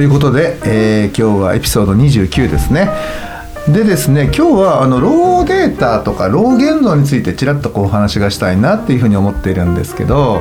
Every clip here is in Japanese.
ということで、えー今日はエピソード29ですね。でですね今日はあのローデータとかロー現像についてちらっとこうお話がしたいなっていうふうに思っているんですけど、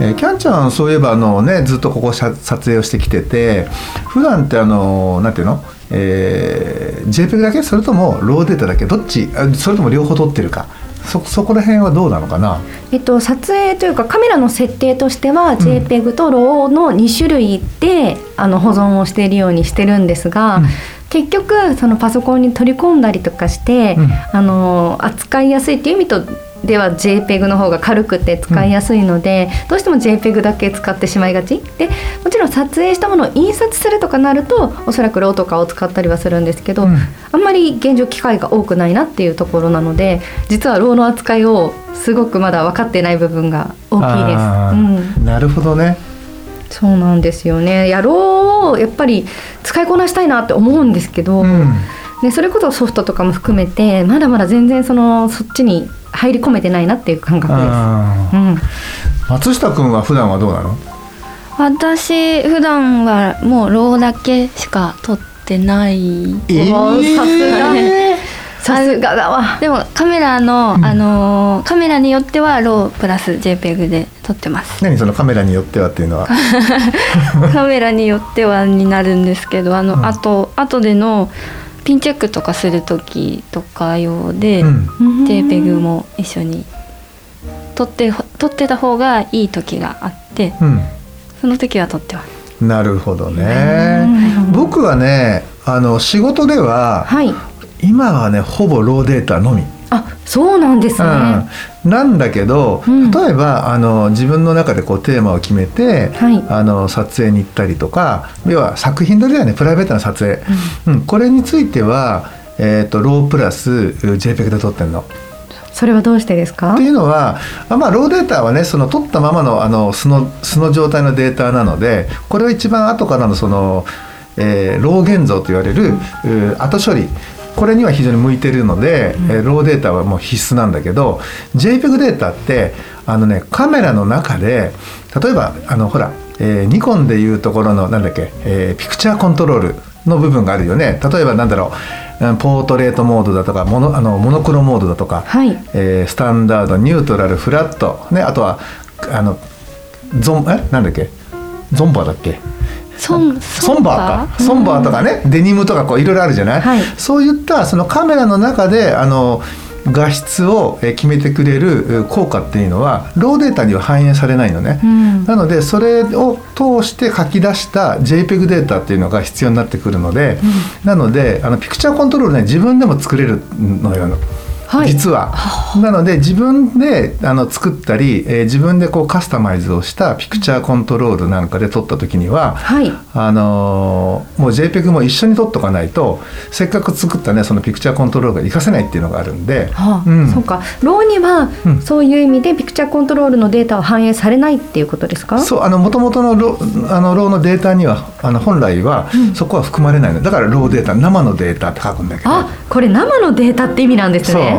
えーキャンちゃんそういえばあのねずっとここ撮影をしてきてて普段ってあのなんていうの？えー JPEG だけ？それともローデータだけ？どっち？それとも両方撮ってるか？そそこら辺はどうなのかな？えっと撮影というかカメラの設定としては JPEG と RAW の2種類で、あの保存をしているようにしてるんですが、うん。結局そのパソコンに取り込んだりとかして、うん。あの扱いやすいっていう意味とでは JPEG の方が軽くて使いやすいので、どうしても JPEG だけ使ってしまいがち。でもちろん撮影したものを印刷するとかなるとおそらく RAW とかを使ったりはするんですけど、うん。あんまり現状機会が多くないなっていうところなので実は RAW の扱いをすごくまだ分かってない部分が大きいです。うん。なるほどね。そうなんですよね。やろうやっぱり使いこなしたいなって思うんですけど、うん。でそれこそソフトとかも含めてまだまだ全然そのそっちに入り込めてないなっていう感覚です。うん、松下君は普段はどうなの？私普段はもうローだけしか撮ってない。えおー。さすがね。さすがだわ。でもカメラの、うん。あのーカメラによってはロープラス JPEG で撮ってます。何そのカメラによってはっていうのは？カメラによってはになるんですけどあの、うん。あと後でのピンチェックとかする時とか用で、うん。JPEG も一緒に撮って撮ってた方がいい時があってうん。その時は撮ってますなるほどね。うん。僕はねあの仕事でははい。今はねほぼローデータのみ、あ、そうなんですね。うん、なんだけど、うん例えばあの自分の中でこうテーマを決めて、はいあの撮影に行ったりとか要は作品撮りだよねプライベートな撮影、うんこれについては、えー、とロープラス JPEG で撮ってるの。それはどうしてですか？って。いうのはあまあローデータはねその取ったままのあの素の素の状態のデータなのでこれは一番後からのその、えーロー現像と言われる、後処理これには非常に向いてるので、えーローデータはもう必須なんだけど JPEG データってあのねカメラの中で例えばあのほら、えーニコンでいうところのなんだっけ、えーピクチャーコントロールの部分があるよね。例えばなんだろううんポートレートモードだとかモノあのモノクロモードだとか、はい。えースタンダードニュートラルフラット、ね、あとはあのゾンえ？なんだっけ？ゾンバーだっけ？ソンソンバーか。ソンバー？とかね、デニムとかこういろいろあるじゃない、はい。そういったそのカメラの中であの画質をえー決めてくれるえー効果っていうのはローデータには反映されないのね、うん。なのでそれを通して書き出した JPEG データっていうのが必要になってくるので、なのであのピクチャーコントロールね自分でも作れるのよ、はい実は。なので自分であの作ったり、えー自分でこうカスタマイズをしたピクチャーコントロールなんかで撮った時には、はい。あのーもう JPEG も一緒に撮っとかないとせっかく作ったねそのピクチャーコントロールが活かせないっていうのがあるんで、はあうんそうか。ローには、うんそういう意味でピクチャーコントロールのデータは反映されないっていうことですか？そうあの元々のロあのローのデータにはあの本来はそこは含まれないのだからローデータ生のデータって書くんだけどあ、これ生のデータって意味なんですね。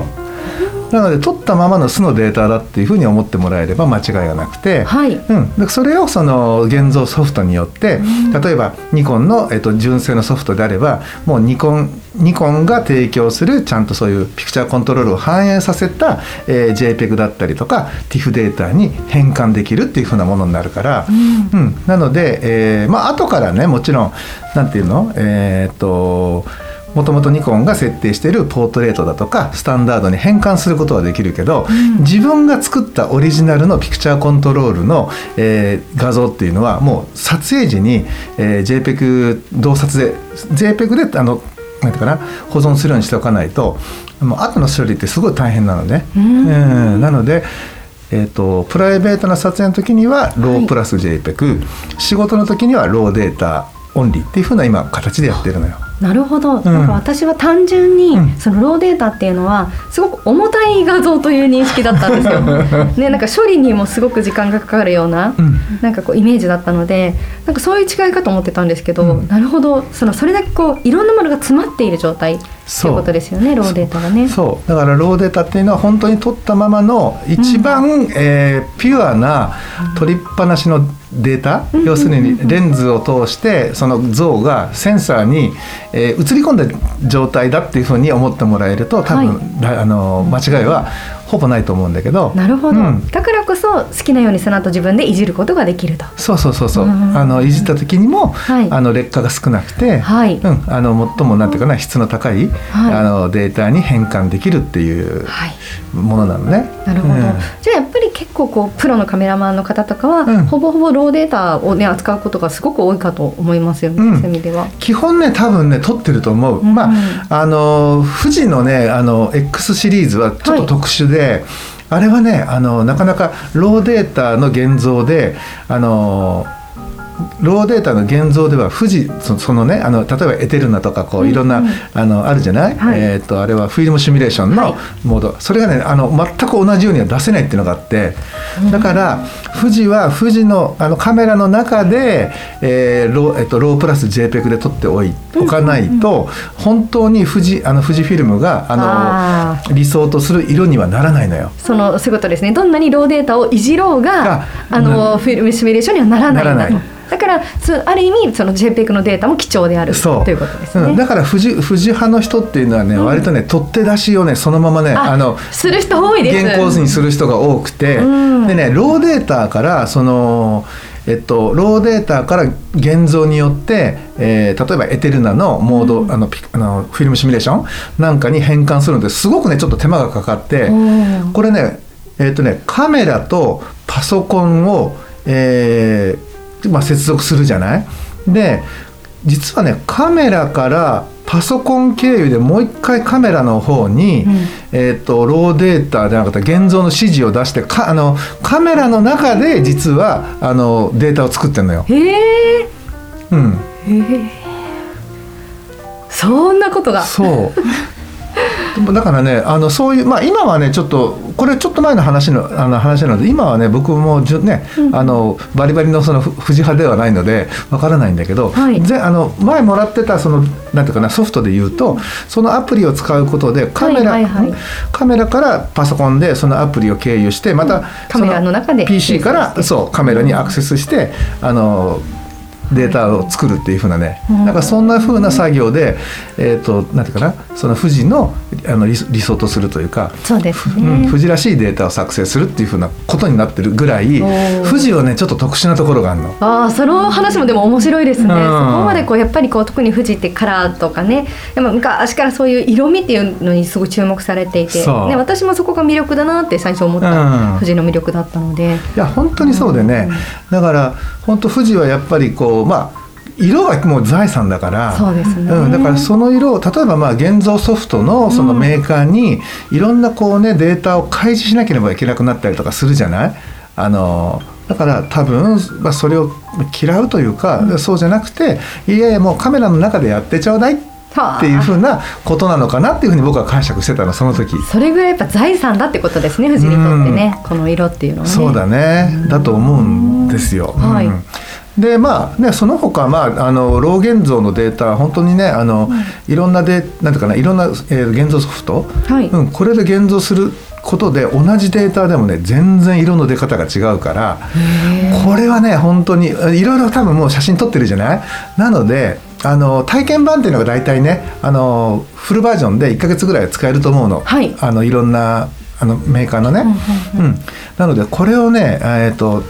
なので取ったままの素のデータだっていうふうに思ってもらえれば間違いがなくて、はい。うん、でそれをその現像ソフトによって、例えばニコンの、えっと、純正のソフトであればもうニコンニコンが提供するちゃんとそういうピクチャーコントロールを反映させた、えー JPEG だったりとか TIFF データに変換できるっていうふうなものになるから、うん。なので、えーまあ後からねもちろんなんていうの？えーっともともとニコンが設定しているポートレートだとかスタンダードに変換することはできるけど、自分が作ったオリジナルのピクチャーコントロールの、えー画像っていうのはもう撮影時に、えー JPEG 同撮で JPEG であのなんていうかな保存するようにしておかないともう後の処理ってすごい大変なのね。うん。なのでえー、とプライベートな撮影の時にはロープラス JPEG、仕事の時にはローデータオンリーっていうふうな今形でやってるのよ。なるほど、なんか私は単純に、うん。そのローデータっていうのはすごく重たい画像という認識だったんですよ。ね、なんか処理にもすごく時間がかかるような、うん。なんかこうイメージだったのでなんかそういう違いかと思ってたんですけど、うん。なるほど。そのそれだけこういろんなものが詰まっている状態ってそいううことですよねローデータがね。そう。だからローデータっていうのは本当に撮ったままの一番、えーピュアな撮りっぱなしのデータ、要するにレンズを通してその像がセンサーに、えー映り込んだ状態だっていうふうに思ってもらえると多分、はい。らあの間違いはほぼないと思うんだけど。なるほど、うん。だからこそ好きなようにその後自分でいじることができると。そうそうそうそう、うん。あのいじった時にも、はい。あの劣化が少なくて、はい。うん、あの最もなんていうかな質の高い、はい。あのデータに変換できるっていう。はいものなのね。なるほど、うん。じゃあやっぱり結構こうプロのカメラマンの方とかは、うん。ほぼほぼローデータをね扱うことがすごく多いかと思いますよね、うん。そういう意味では。基本ね多分ね撮ってると思う、うんまああの富士のねあの X シリーズはちょっと特殊で、あれはねあのなかなかローデータの現像であのローデータの現像では富士そそのねあの例えばエテルナとかこういろんな、うん。うんあのあるじゃない、はい。えー、とあれはフィルムシミュレーションはい。のモード、それがねあの全く同じようには出せないっていうのがあって。だから富士は富士のあのカメラの中で、えーローえっとロープラス JPEG で撮っておいおかないと、本当に富士あの富士フィルムがああの理想とする色にはならないのよ。そのそういうことですね。どんなにローデータをいじろうががあの、フィルムシミュレーションにはならないんだならないだからある意味その JPEG のデータも貴重であるそう。ということですね。うん、だから富士富士派の人っていうのはね、割とね取って出しをねそのままねああのする人多いです。原稿図にする人が多くて、うん。でねローデータからそのえっと、ローデータから現像によって、えー例えばエテルナのモード、あのピあのフィルムシミュレーションなんかに変換するのですごくねちょっと手間がかかって。うん。これね,、えっとねカメラとパソコンを、えーまあ、接続するじゃない？で実はねカメラからパソコン経由でもう一回カメラの方に、うん。えー、とローデータじゃなかった現像の指示を出してかあのカメラの中で実はあのデータを作ってるのよ。へえうん、へえそんなことが。そう だからねあのそういうまあ今はねちょっとこれちょっと前の話のあの話なので今はね僕もじゅね、あのバリバリのそのふ富士派ではないのでわからないんだけど、はい。ぜあの前もらってたそのなんていうかなソフトで言うとそのアプリを使うことでカメラ、はいはいはい。カメラからパソコンでそのアプリを経由してまた、カメラの中で PC からそうカメラにアクセスしてあのデータを作るっていうふうなね、うん。なんかそんなふうな作業で、えー、となんていうかなその富士のあの理理想とするというか、そうですうん、ね。富士らしいデータを作成するっていうふうなことになってるぐらい富士はねちょっと特殊なところがあるの。ああその話もでも面白いですね、うん。そこまでこうやっぱりこう特に富士ってカラーとかね。やっぱ昔からそういう色味っていうのにすごい注目されていて、ね、私もそこが魅力だなって最初思った、うん。富士の魅力だったので。いや本当にそうでね、だから本当富士はやっぱりこうまあ色がもう財産だからね。うん、だからその色を例えばまあ現像ソフトのそのメーカーにいろんなこうねデータを開示しなければいけなくなったりとかするじゃない？あのだから多分、まあ、それを嫌うというか、そうじゃなくていやいやもうカメラの中でやってちょうだいっていうふうなことなのかなっていうふうに僕は解釈してたのその時。それぐらいやっぱ財産だってことですね富士にとってね、この色っていうのはね。そうだね、だと思うんですよ。うん。はい。うんでまあねその他まああのロー現像のデータ本当にねあの、い。ろんなでなんていうかないろんな、えー現像ソフト、はい。うん、これで現像することで同じデータでもね全然色の出方が違うからこれはね本当にいろいろ多分もう写真撮ってるじゃない？なのであの体験版っていうのが大体ねあのフルバージョンで1ヶ月ぐらい使えると思うの,、はい。あのいろんなあのメーカーのね。うん。なのでこれをね、えー、と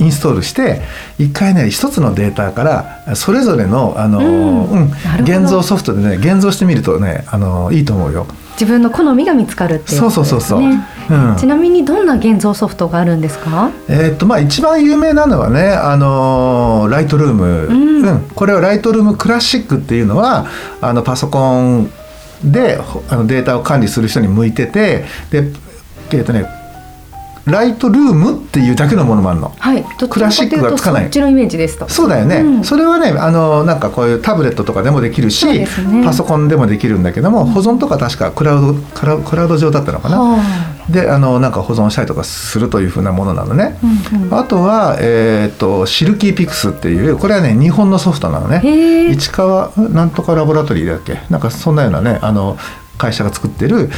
インストールして一回ね一つのデータからそれぞれのあの、うん現像ソフトでね現像してみるとねあのいいと思うよ。自分の好みが見つかるっていうね。そうそうそうそう。うん。ちなみにどんな現像ソフトがあるんですか？えーっとまあ一番有名なのはねあのライトルーム、うん。これはライトルームクラシックっていうのはあのパソコンでほあのデータを管理する人に向いててでえーっとねライトルームっていうだけのものもあるの。はい。どクラシックがつかない。そっちのイメージですとそうだよね、うん。それはねあのなんかこういうタブレットとかでもできるし、ね。パソコンでもできるんだけども、保存とか確かクラウドクラウクラウド上だったのかな、はであのなんか保存したりとかするというふうなものなのね、あうんうん。あとは、えー、とシルキーピクスっていうこれはね日本のソフトなのね。市川んなんとかラボラトリーだっけ？なんかそんなようなねあの会社が作ってる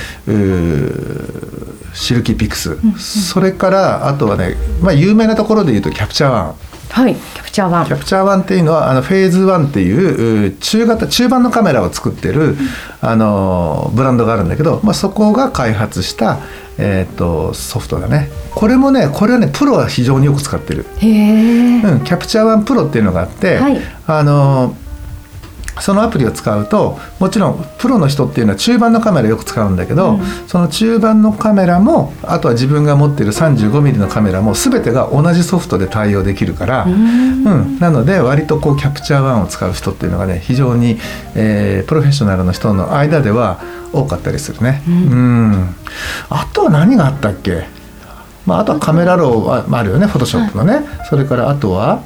シルキーピクス、それからあとはね、まあ、有名なところで言うとキャプチャーワン。はいキャプチャーワン。キャプチャー1っていうのはあのフェーズ1っていうう中型中盤のカメラを作ってる、あのブランドがあるんだけど、まあ、そこが開発した、えー、とソフトだね。これもねこれはねプロは非常によく使ってる、へえうん、キャプチャー1プロっていうのがあって、はい。あのそのアプリを使うともちろんプロの人っていうのは中盤のカメラよく使うんだけど、うん。その中盤のカメラもあとは自分が持ってる 35mm のカメラも全てが同じソフトで対応できるから、うん。うん、なので割とこうキャプチャー1を使う人っていうのがね非常に、えープロフェッショナルの人の間では多かったりするね。うん。あとは何があったっけ、まあ、あとはカメラローはまああるよねフォトショップのね、それからあとは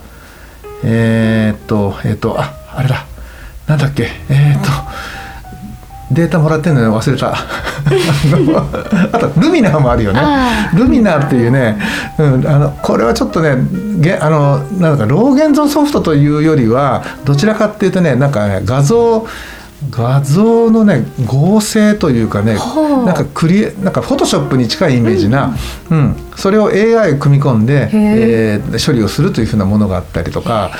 えーっとえーっとああれだなんだっけ？えーっとデータもらってんのよ忘れた。あとルミナーもあるよね。あルミナーっていうね、うん、あのこれはちょっとねげあのなんかロー現像ソフトというよりはどちらかっていうとねなんかね画像画像のね合成というかねはあなんかクリエなんかフォトショップに近いイメージな、うんそれを AI を組み込んで、えー処理をするというふうなものがあったりとか。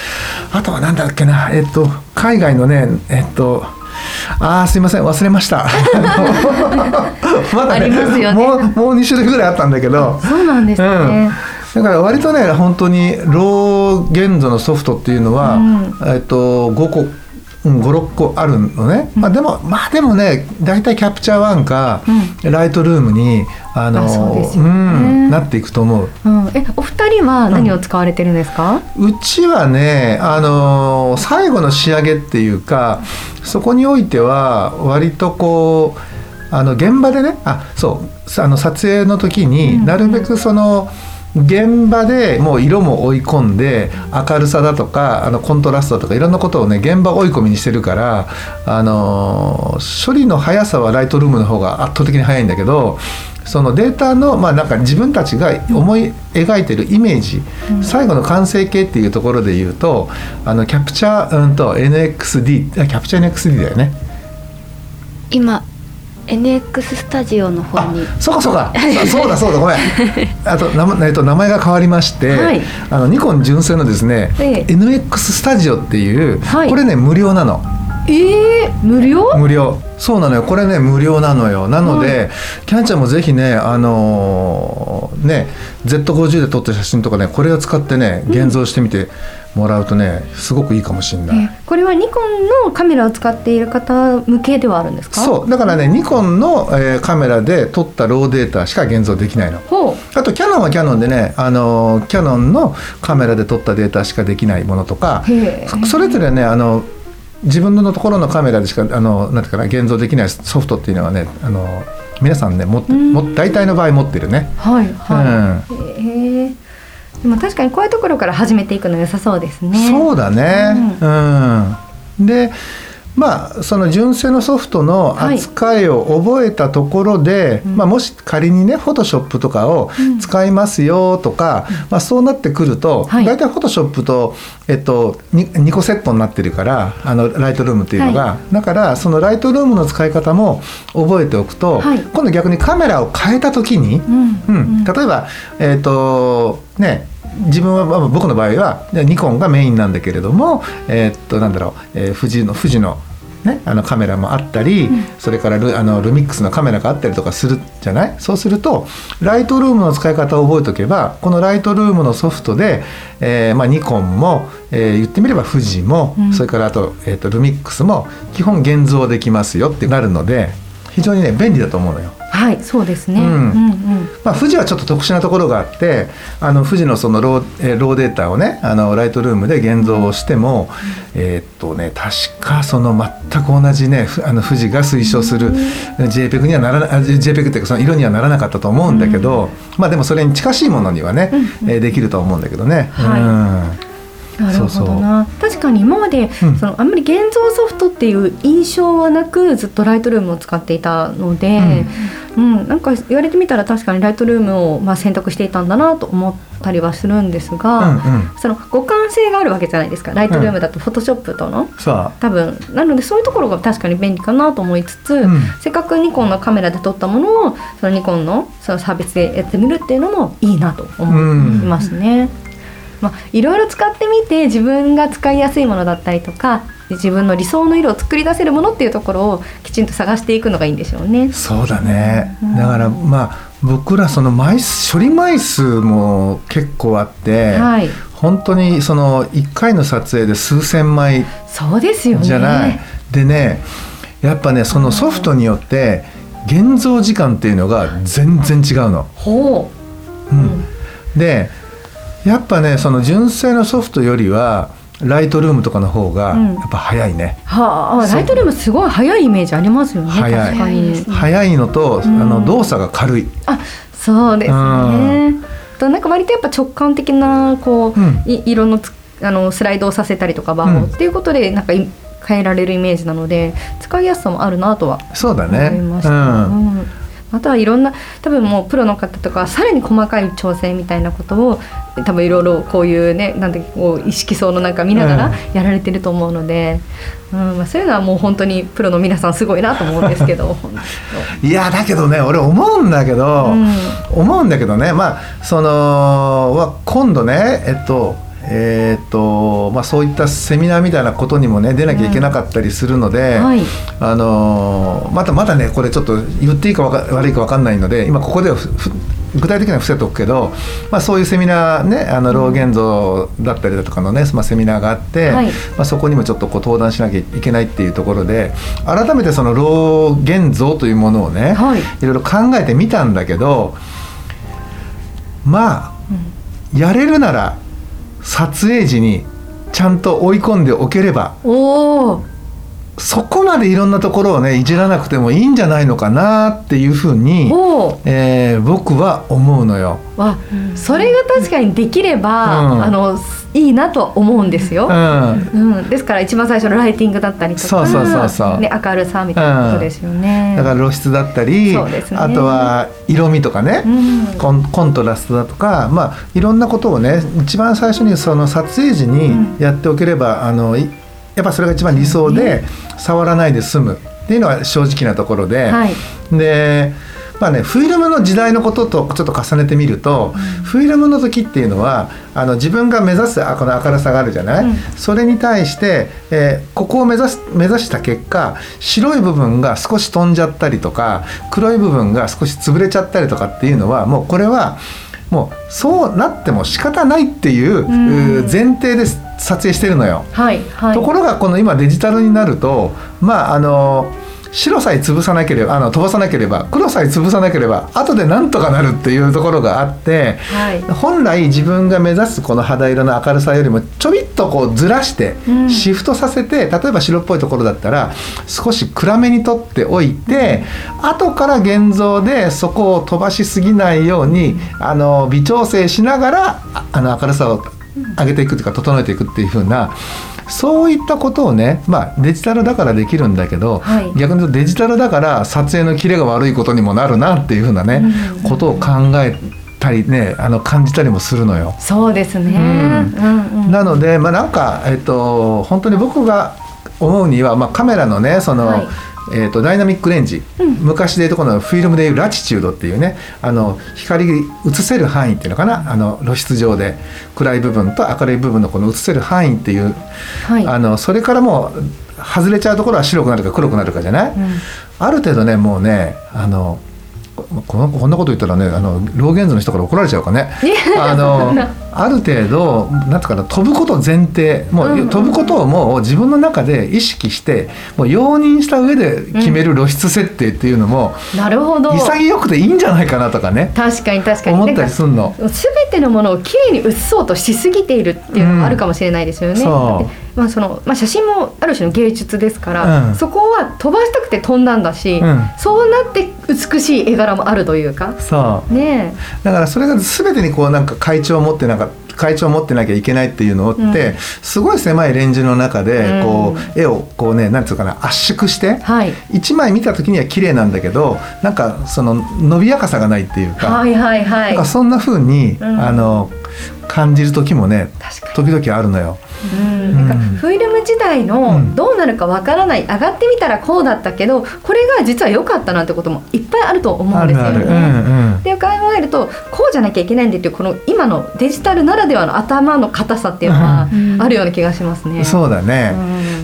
あとはなんだっけなえっと海外のねえっとあーすいません忘れました。ま ありますよね。もうもう2種類ぐらいあったんだけど。そうなんですね、だから割とね本当にロー現像のソフトっていうのは、えっと5個56個あるのね、まあ、でもまあでもね大体キャプチャー1か、ライトルームにあのうん、なっていくと思う。うん、えお二人は何を使われてるんですか、うちはね、あのー最後の仕上げっていうかそこにおいては割とこうあの現場でねあそうさあの撮影の時になるべくその現場でもう色も追い込んで明るさだとかあのコントラストとかいろんなことをね現場追い込みにしてるから、あの処理の速さはライトルームの方が圧倒的に速いんだけどそのデータの、まあ、なんか自分たちが思い描いてるイメージ、最後の完成形っていうところで言うとあのキャプチャー、うん、と NXD キャプチャー NXD だよね。今 NX スタジオの方あにそうかそうか。そ そうだそうだごめん。あと名前,、えっと、名前が変わりまして、はい。あのニコン純正のですね、ええ。NX スタジオっていう、はい。これね無料なのえー、無料？無料。そうなのよ。これね無料なのよ。なので、キャンちゃんもぜひねあのーね Z50 で撮った写真とかねこれを使ってね現像してみてもらうとねすごくいいかもしれない、えこれはニコンのカメラを使っている方向けではあるんですか？そう。だからねニコンの、えーカメラで撮ったローデータしか現像できないの。ほう。あとキャノンはキャノンでね、あのーキャノンのカメラで撮ったデータしかできないものとかそそれぞれねあの自分のところのカメラでしかあのなんていうかな現像できないソフトっていうのはねあの皆さんね持っても大体の場合持ってるね。はいはい、へえでも確かにこういうところから始めていくの良さそうですねそうだね。うん。で。まあ、その純正のソフトのはい扱いを覚えたところで、まあ、もし仮にねフォトショップとかを使いますよとか、まあ、そうなってくると、はい。大体フォトショップと、えっと、に 2, 個セットになってるからあのライトルームっていうのが、だからそのライトルームの使い方も覚えておくと、はい。今度逆にカメラを変えた時に、うん。うん、例えば、えっ、とね自分はまあ僕の場合はニコンがメインなんだけれども、えっとなんだろう、えー富士の富士のね、あのカメラもあったり、それからルあのルミックスのカメラがあったりとかするじゃない？そうするとライトルームの使い方を覚えておけばこのライトルームのソフトで、えーまあ、ニコンも、えー言ってみれば富士も、それからあと,、えー、とルミックスも基本現像できますよってなるので非常にね便利だと思うのよ。はいそうですね、うん。うんうん。まあ、富士はちょっと特殊なところがあってあの富士のそのロー,、えーローデータをねあのライトルームで現像をしても、えーっとね確かその全く同じねふあの富士が推奨する JPEG にはならなあ JPEG っていうかその色にはならなかったと思うんだけど、まあでもそれに近しいものにはね、えーできると思うんだけどね。はい。うん。なるほどな。確かに今まで、うん。そのあんまり現像ソフトっていう印象はなくずっとライトルームを使っていたので、うんなんか言われてみたら確かにライトルームをまあ選択していたんだなと思ったりはするんですが、うんうん。その互換性があるわけじゃないですか。ライトルームだとフォトショップとの。さ多分。なのでそういうところが確かに便利かなと思いつつ、うん。せっかくニコンのカメラで撮ったものをそのニコンのそのサービスでやってみるっていうのもいいなと思いますね。まあ、いろいろ使ってみて自分が使いやすいものだったりとか自分の理想の色を作り出せるものっていうところをきちんと探していくのがいいんでしょうねあ。そうだね、だからまあ僕らその枚数処理枚数も結構あって、はい、本当にその1回の撮影で数千枚そうですよね。じゃない。でねやっぱねそのソフトによって現像時間っていうのが全然違うの。ほうんでやっぱねその純正のソフトよりはライトルームとかの方がうんやっぱ早いね。う。はあ、そうライトルームすごい早いイメージありますよね。早い。早いのと、あの動作が軽い。あ、そうですね。となんか割とやっぱ直感的なこう、うんい色のつあのスライドをさせたりとかバーを、うんっていうことでなんかい変えられるイメージなので使いやすさもあるなとはそうだ思いね。ました。うんうんあとはいろんな多分もうプロの方とかはさらに細かい調整みたいなことを多分いろいろこういうねなんでこう意識層のなんか見ながらうん。やられてると思うので、うんまあ、そういうのはもう本当にプロの皆さんすごいなと思うんですけど 本いやだけどね俺思うんだけど、うん。思うんだけどねまあそのは今度ねえっとえーっとまあ、そういったセミナーみたいなことにもね出なきゃいけなかったりするので、はい。あのーまたまたねこれちょっと言っていいかわか悪いか分かんないので今ここで具体的には伏せておくけど、まあ、そういうセミナーねあの老現像だったりだとかのね、まあ、セミナーがあって、はい。まあ、そこにもちょっとこう登壇しなきゃいけないっていうところで改めてその老現像というものをね、はい。いろいろ考えてみたんだけどまあ、やれるなら撮影時にちゃんと追い込んでおければおおそこまでいろんなところをねいじらなくてもいいんじゃないのかなっていうふうに、おえー僕は思うのよ。わそれが確かにできれば、うん。あのいいなとは思うんですよ。う。ん。うん、ですから一番最初のライティングだったりとかそうそうそうそう。ね、明るさみたいなことですよね。だから露出だったり、ね。あとは色味とかね、うん。コンコントラストだとか、まあ、いろんなことをね一番最初にその撮影時にやっておければ、あのいやっぱそれが一番理想で、触らないで済む。っていうのは正直なところで、はい。でまあね、フィルムの時代のこととちょっと重ねてみると、フィルムの時っていうのはあの自分が目指すあこの明るさがあるじゃない、うん。それに対して、えーここを目指す目指した結果白い部分が少し飛んじゃったりとか黒い部分が少し潰れちゃったりとかっていうのはもうこれはもうそうなっても仕方ないっていう、ん。う前提で撮影してるのよ。はいはい。ところがこの今デジタルになるとまああの白さえ潰さなければあの飛ばさなければ黒さえ潰さなければ後でなんとかなるっていうところがあってはい本来自分が目指すこの肌色の明るさよりもちょびっとこうずらしてうんシフトさせて、例えば白っぽいところだったら少し暗めに取っておいて後から現像でそこを飛ばしすぎないようにあの微調整しながらああの明るさを上げていくというか整えていくっていう風なそういったことをね、まあ、デジタルだからできるんだけど、はい。逆に言うとデジタルだから撮影のキレが悪いことにもなるなっていう風なね、ことを考えたりねあの感じたりもするのよ。そうですね。うん。うんうん。なので、まあ、なんか、えっと、本当に僕が思うには、まあ、カメラのねその、はいえっとダイナミックレンジ、昔でいうとこのフィルムでいうラチチュードっていうね。あの光映せる範囲っていうのかな。あの露出上で。暗い部分と明るい部分のこの映せる範囲っていう、はい。あのそれからもう外れちゃうところは白くなるか黒くなるかじゃない、ある程度ねもうねあのこのこんなこと言ったらねあのローゲンズの人から怒られちゃうかね。あのある程度なんていうかな飛ぶこと前提もう、うんうん飛ぶことをもう自分の中で意識してもう容認した上で決める露出設定っていうのも、なるほど。潔くていいんじゃないかなとかね。確かに確かに。思ったりすんの。全てのものをきれいに写そうとしすぎているっていうのもあるかもしれないですよね。そう。だってまあそのまあ、写真もある種の芸術ですから、うん。そこは飛ばしたくて飛んだんだし、うん。そうなって美しい絵柄もあるというか。そう。ねだからそれが全てにこうなんか会長を持ってなんか会長を持ってなきゃいけないっていうのって、うん。すごい狭いレンジの中でこう、う絵をこうねなんていうかな圧縮してえはい。一枚見た時には綺麗なんだけどなんかその伸びやかさがないっていうか,、はいはいはい。なんかそんな風に、うん。あの感じる時もね時々あるのよ。うん。なんかうん。フィルム時代うのん。どうなるかわからない。上がってみたらこうだったけどこれが実は良かったなんてこともいっぱいあると思うんですよね。うんうん。っていう考えるとこうじゃなきゃいけないんでっていうこの今のデジタルならではの頭の硬さっていうのはうん。あるような気がしますね。そうだね、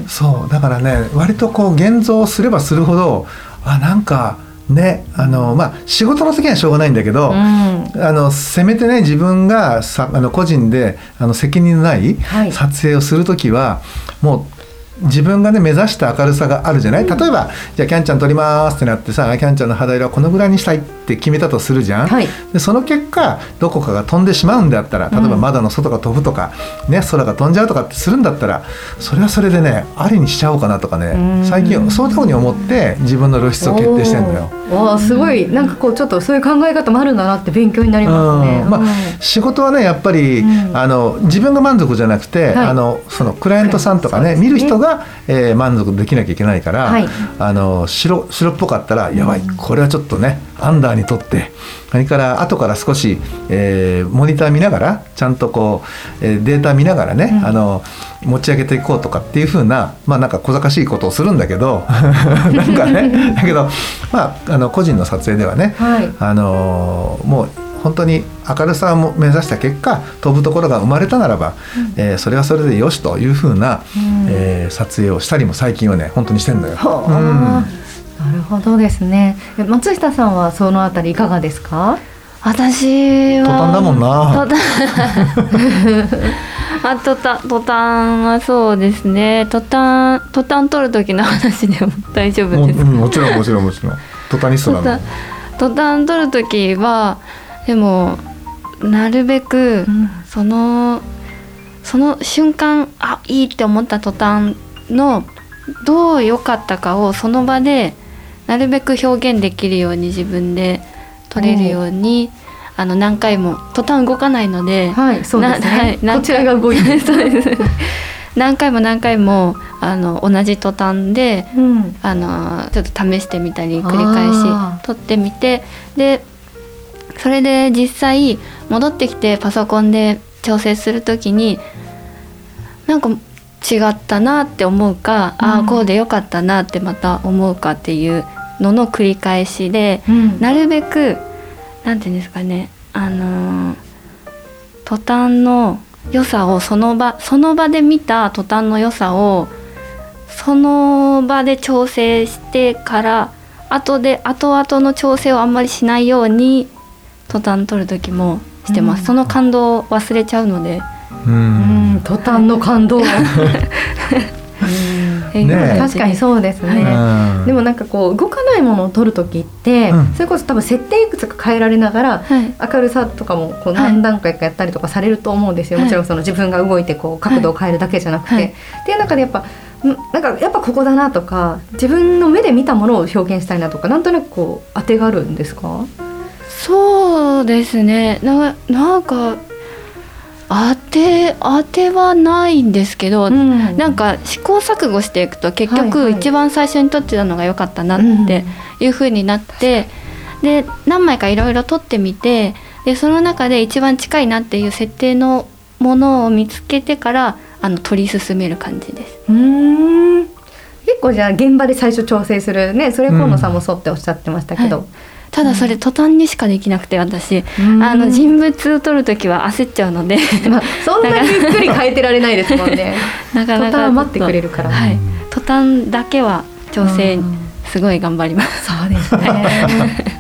うん。そう。だからね割とこう現像すればするほどあなんかねあのまあ仕事の時にはしょうがないんだけど、うん。あのせめてね自分がさあの個人であの責任のないはい。撮影をする時は、もう自分がね目指した明るさがあるじゃない、例えばじゃあキャンちゃん撮りますってなってさキャンちゃんの肌色はこのぐらいにしたいって決めたとするじゃん、はい。でその結果どこかが飛んでしまうんであったら例えば窓の外が飛ぶとか、ね、空が飛んじゃうとかってするんだったらそれはそれでねありにしちゃおうかなとかねうん。最近そういうふうに思って自分の露出を決定してんのよ。わあすごい。なんかこうちょっとそういう考え方もあるんだなって勉強になりますね。うん。まあうん。仕事はねやっぱり、うん。あの自分が満足じゃなくて、はい。あのそのクライアントさんとかねね。見る人が、えー満足できなきゃいけないから、はい。あの白白っぽかったらやばい。これはちょっとねアンダーにとってそれから後から少し、えーモニター見ながらちゃんとこう、えーデータ見ながらね、うん。あの持ち上げていこうとかっていう風なまあなんか小賢しいことをするんだけど なんかねだけどまああの個人の撮影ではね、はい。あのーもう本当に明るさを目指した結果飛ぶところが生まれたならば、えーそれはそれでよしというふうな、うん。えー撮影をしたりも最近はね本当にしてんのよ。はあなるほどですね。え松下さんはそのあたりいかがですか？私は途端だもんな途端 あ途端途端はそうですね途端途端取る時の話でも大丈夫もですうんもちろんもちろんもちろんトタニストなの途端。途端取る時はでもなるべくそのその瞬間あいいって思った途端のどう良かったかをその場でなるべく表現できるように自分で撮れるようにあの何回も途端動かないので、はい、そうですなはいね。なこちらが動いてる。そうです何回も何回もあの同じ途端でうん。あのちょっと試してみたり繰り返あし撮ってみてでそれで実際戻ってきてパソコンで調整する時になんか違ったなって思うか、あうんあこうでよかったなってまた思うかっていうのの繰り返しでうん。なるべくなんていうんですかねあのー途端の良さをその場その場で見た途端の良さをその場で調整してから後で後々の調整をあんまりしないように途端取る時もしてます、うん。その感動を忘れちゃうので、ううん。ん、途端の感動。え ね。え確かにそうですね。うん。でもなんかこう動かないものを撮る時って、うん。それこそ多分設定いくつか変えられながらはい。明るさとかもこうはい何段階かやったりとかされると思うんですよ、はい。もちろんその自分が動いてこう角度を変えるだけじゃなくて、はい。っていう中でやっぱんなんかやっぱここだなとか自分の目で見たものを表現したいなとかなんとなくこう当てがあるんですか？そうですね。ななんか当て当てはないんですけど、ん。なんか試行錯誤していくと結局一番最初に撮ってたのが良かったなっていう風になって、で何枚かいろいろ撮ってみてでその中で一番近いなっていう設定のものを見つけてからあの撮り進める感じです。うーん。結構じゃあ現場で最初調整する。ねそれ河野さんもそうっておっしゃってましたけど、はいただそれ途端にしかできなくて私、うん。あの人物を撮る時は焦っちゃうので。まあ、そんなにゆっくり変えてられないですもんね。なかなか途端待ってくれるから。はい、途途端だけは調整うん。すごい頑張ります。そうですね、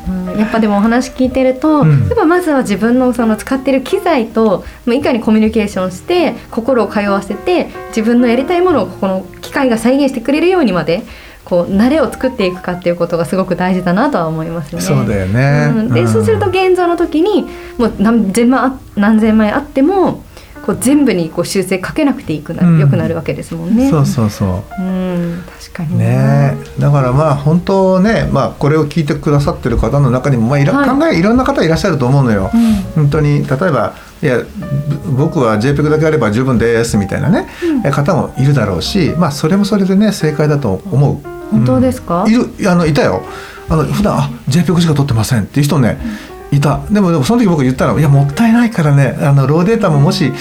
うん。やっぱでもお話聞いてると、うん。やっぱまずは自分のその使ってる機材とまあいかにコミュニケーションして心を通わせて自分のやりたいものをこの機械が再現してくれるようにまでこう慣れを作っていくかっていうことがすごく大事だなとは思いますね。そうだよね。うん、で、んそうすると現像の時にもう何千万あ何千枚あってもこう全部にこう修正かけなくていいくなうん。る、よくなるわけですもんね。そうそうそう。うん、確かにね。えだからまあ本当ね、まあ、これを聞いてくださってる方の中にも、まあいらはい。考えいろんな方いらっしゃると思うのよ。うん。本当に例えばいやぶ僕は JPEG だけあれば十分ですみたいなね、え方もいるだろうし、まあ、それもそれでね正解だと思う。本当ですか？うん。いるあのいたよ。あの普段あ JPEG しか撮ってませんっていう人ね、いた。でもでもその時僕言ったらいやもったいないからね。あのローデータももし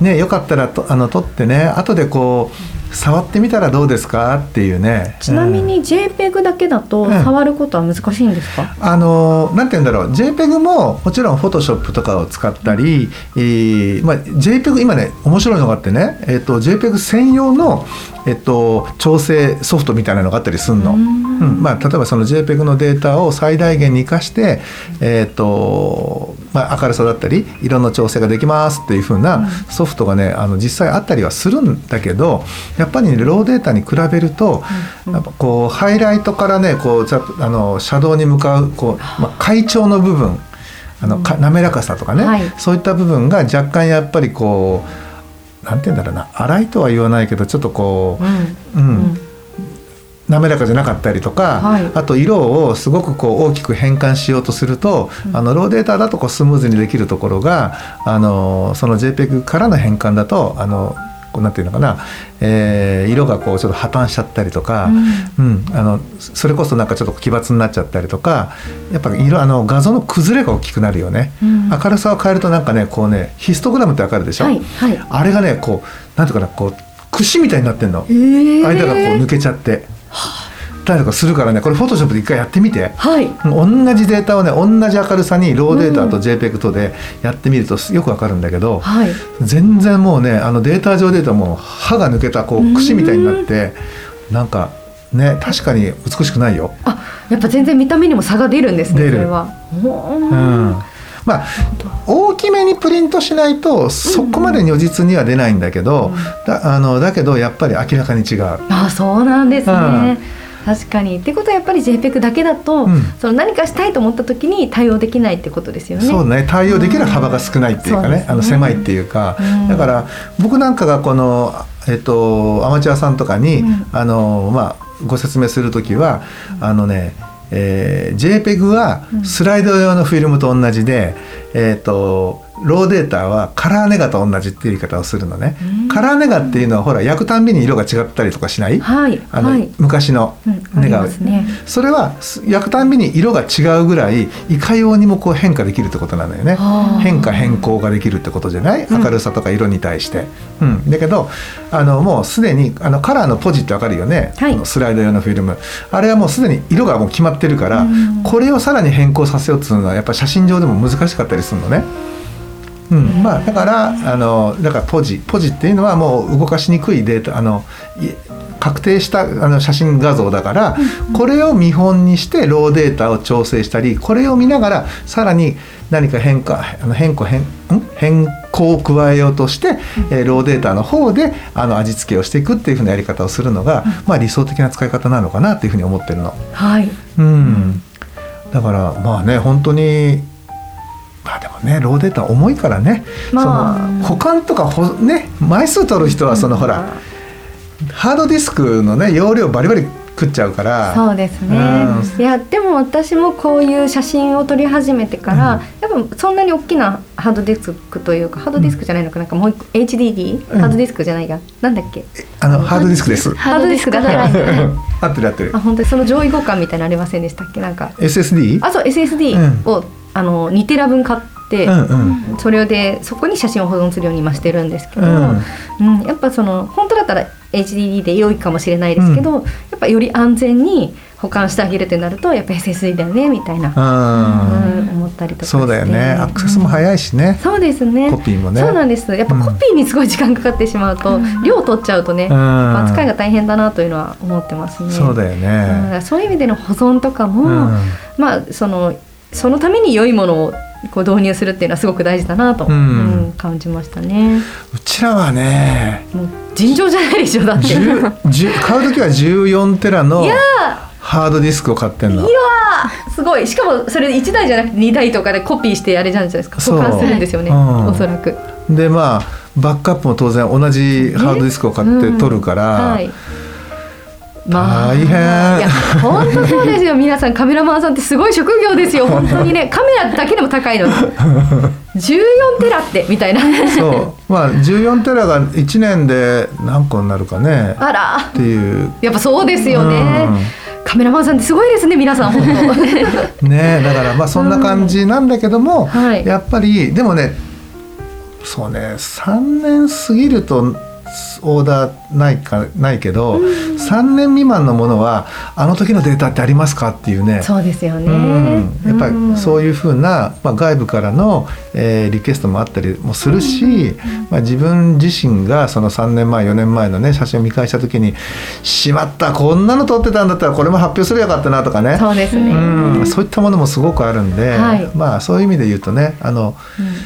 ねよかったらとあの取ってね。後でこう触ってみたらどうですか？っていうね。ちなみに JPEG だけだとうん。触ることは難しいんですか、あのなんて言うんだろう。JPEG ももちろん Photoshop とかを使ったり、えーまあ、JPEG 今ね面白いのがあってね、えっと JPEG 専用の、えっと調整ソフトみたいなのがあったりするの。うん。うん。まあ、例えばその JPEG のデータを最大限に生かして、えっとまあ、明るさだったり色の調整ができますっていう風なソフトがねあの実際あったりはするんだけどやっぱり、ね、ローデータに比べると、やっぱこうハイライトからねこうざあのシャドウに向かうこう、まあ、階調の部分あのか滑らかさとかね、はい。そういった部分が若干やっぱりこうなんて言うんだろうな粗いとは言わないけどちょっとこう、うん。うん滑らかじゃなかったりとか、はい。あと色をすごくこう大きく変換しようとすると、あのローデータだとこうスムーズにできるところがあのその JPEG からの変換だとあのこうなんていうのかな、えー色がこうちょっと破綻しちゃったりとか、うん。あのそれこそなんかちょっと奇抜になっちゃったりとかやっぱ色あの画像の崩れが大きくなるよね、うん。明るさを変えるとなんかねこうねヒストグラムってわかるでしょ、はいはい。あれがねこうなんていうかなこう串みたいになってんの。えー。間がこう抜けちゃってたりとかするからねこれフォトショップで一回やってみて。はい。同じデータをね同じ明るさにローデータと JPEG とでやってみるとよくわかるんだけど、はい。全然もうねあのデータ上データもう歯が抜けたこう串みたいになってなんかね確かに美しくないよ。あやっぱ全然見た目にも差が出るんですねそれは。うん。まあ大きめにプリントしないとそこまで如実には出ないんだけど、だあのだけどやっぱり明らかに違う。あそうなんですね、うん確かに。ってことはやっぱり JPEG だけだと、うん。その何かしたいと思った時に対応できないってことですよね。そうね。対応できる幅が少ないっていうかね,、うんあの狭いっていうか、うん。だから僕なんかがこの、えっと、アマチュアさんとかに、うん。あのまあ、ご説明する時はあのね、えー JPEG はスライド用のフィルムと同じで、えっとローデータはカラーネガと同じっていう言い方をするのね、うん。カラーネガっていうのはほら焼くたんびに色が違ったりとかしない、はいあのはい、昔のネガ。ますね。それはす焼くたんびに色が違うぐらいいかようにもこう変化できるってことなのよね。はあ変化変更ができるってことじゃない？うん。明るさとか色に対して、うん。だけどあのもうすでにあのカラーのポジってわかるよね、はい。スライド用のフィルム。あれはもうすでに色がもう決まってるから、うん。これをさらに変更させようっていうのはやっぱ写真上でも難しかったりするのね。うんまあ、だからあのだからポジポジっていうのはもう動かしにくいデータあのい確定したあの写真画像だから、これを見本にしてローデータを調整したりこれを見ながらさらに何か変化あの変更変ん？変更を加えようとして、えーローデータの方であの味付けをしていくっていうふうなやり方をするのが、まあ、理想的な使い方なのかなっていうふうに思ってるの。はい。うん、だからまあね本当にまあでもねローデータ重いからね、まあ。その保管とかほね枚数取る人はそのほらハードディスクのね容量バリバリ食っちゃうから。そうですね、うん。いやでも私もこういう写真を撮り始めてから、やっぱそんなに大きなハードディスクというかハードディスクじゃないのかな？ん。かもう一個 HDD、うん。ハードディスクじゃないが？なんだっけ？あのハードディスクです。ハードディスク？だったら合ってる合ってる。あ。本当にその上位互換みたいなのありませんでしたっけ？なんか。SSD? あそう SSD を、あの2テラ分買って、うんうん。それでそこに写真を保存するように今してるんですけど、うん。うんやっぱその本当だったら HDD で良いかもしれないですけど、やっぱより安全に保管してあげるってなるとやっぱ SSD だよねみたいな、あうん思ったりとかそうだよね。アクセスも早いしね、そうですね。コピーもね。そうなんです。やっぱコピーにすごい時間かかってしまうと、量取っちゃうとね、まあ、扱いが大変だなというのは思ってますね。そうだよね、うん、そういう意味での保存とかも、まあそのそのために良いものをこう導入するっていうのはすごく大事だなと、うん。感じましたね。うちらはねもう尋常じゃないでしょだって。買う時は14テラのハードディスクを買ってんのいやすごい。しかもそれ1台じゃなくて2台とかでコピーしてあれじゃないですか。保管するんですよね、うん、おそらく。でまあバックアップも当然同じハードディスクを買って取るから、うんはいまあ、大変。いや本当そうですよ。皆さんカメラマンさんってすごい職業ですよ。本当にねカメラだけでも高いの。14テラってみたいな。そう。まあ14テラが1年で何個になるかね。あら。っていう。やっぱそうですよね、うん。カメラマンさんってすごいですね皆さん本当。ねだからまあそんな感じなんだけども、うん。はい、やっぱりでもねそうね3年過ぎるとオーダーないかないけど、うん、3年未満のものはあの時のデータってありますかっていうね。そうですよね、うん、やっぱりそういうふうな、まあ、外部からの、えー、リクエストもあったりもするし、うん、まあ、自分自身がその3年前4年前のね写真を見返した時に「しまったこんなの撮ってたんだったらこれも発表すればよかったな」とかね。そうですね、うん、そういったものもすごくあるんで、はい、まあそういう意味で言うとねあの、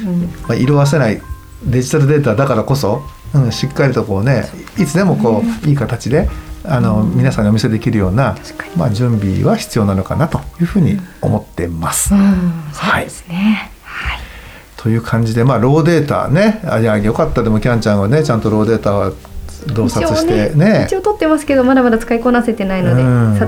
うんうん、まあ、色あせないデジタルデータだからこそうん、しっかりとこうねいつでもこういい形であの、皆さんにお見せできるような、まあ、準備は必要なのかなというふうに思ってます。はい、ですね、はい。という感じで、まあ、ローデータねあいやよかった。でもキャンちゃんはねちゃんとローデータは洞察してね一応、ね、取ってますけどまだまだ使いこなせてないので、うん、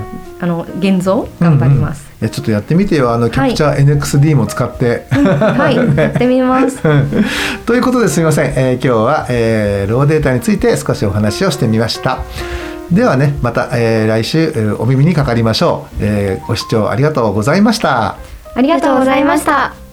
あの現像頑張ります、うんうん、ちょっとやってみてよ。あのキャプチャー NXD も使って、はい、は い、やってみます。ということですみません、えー、今日は、えー、ローデータについて少しお話をしてみました。ではねまた、えー、来週、えー、お耳にかかりましょう、えー、ご視聴ありがとうございました。ありがとうございました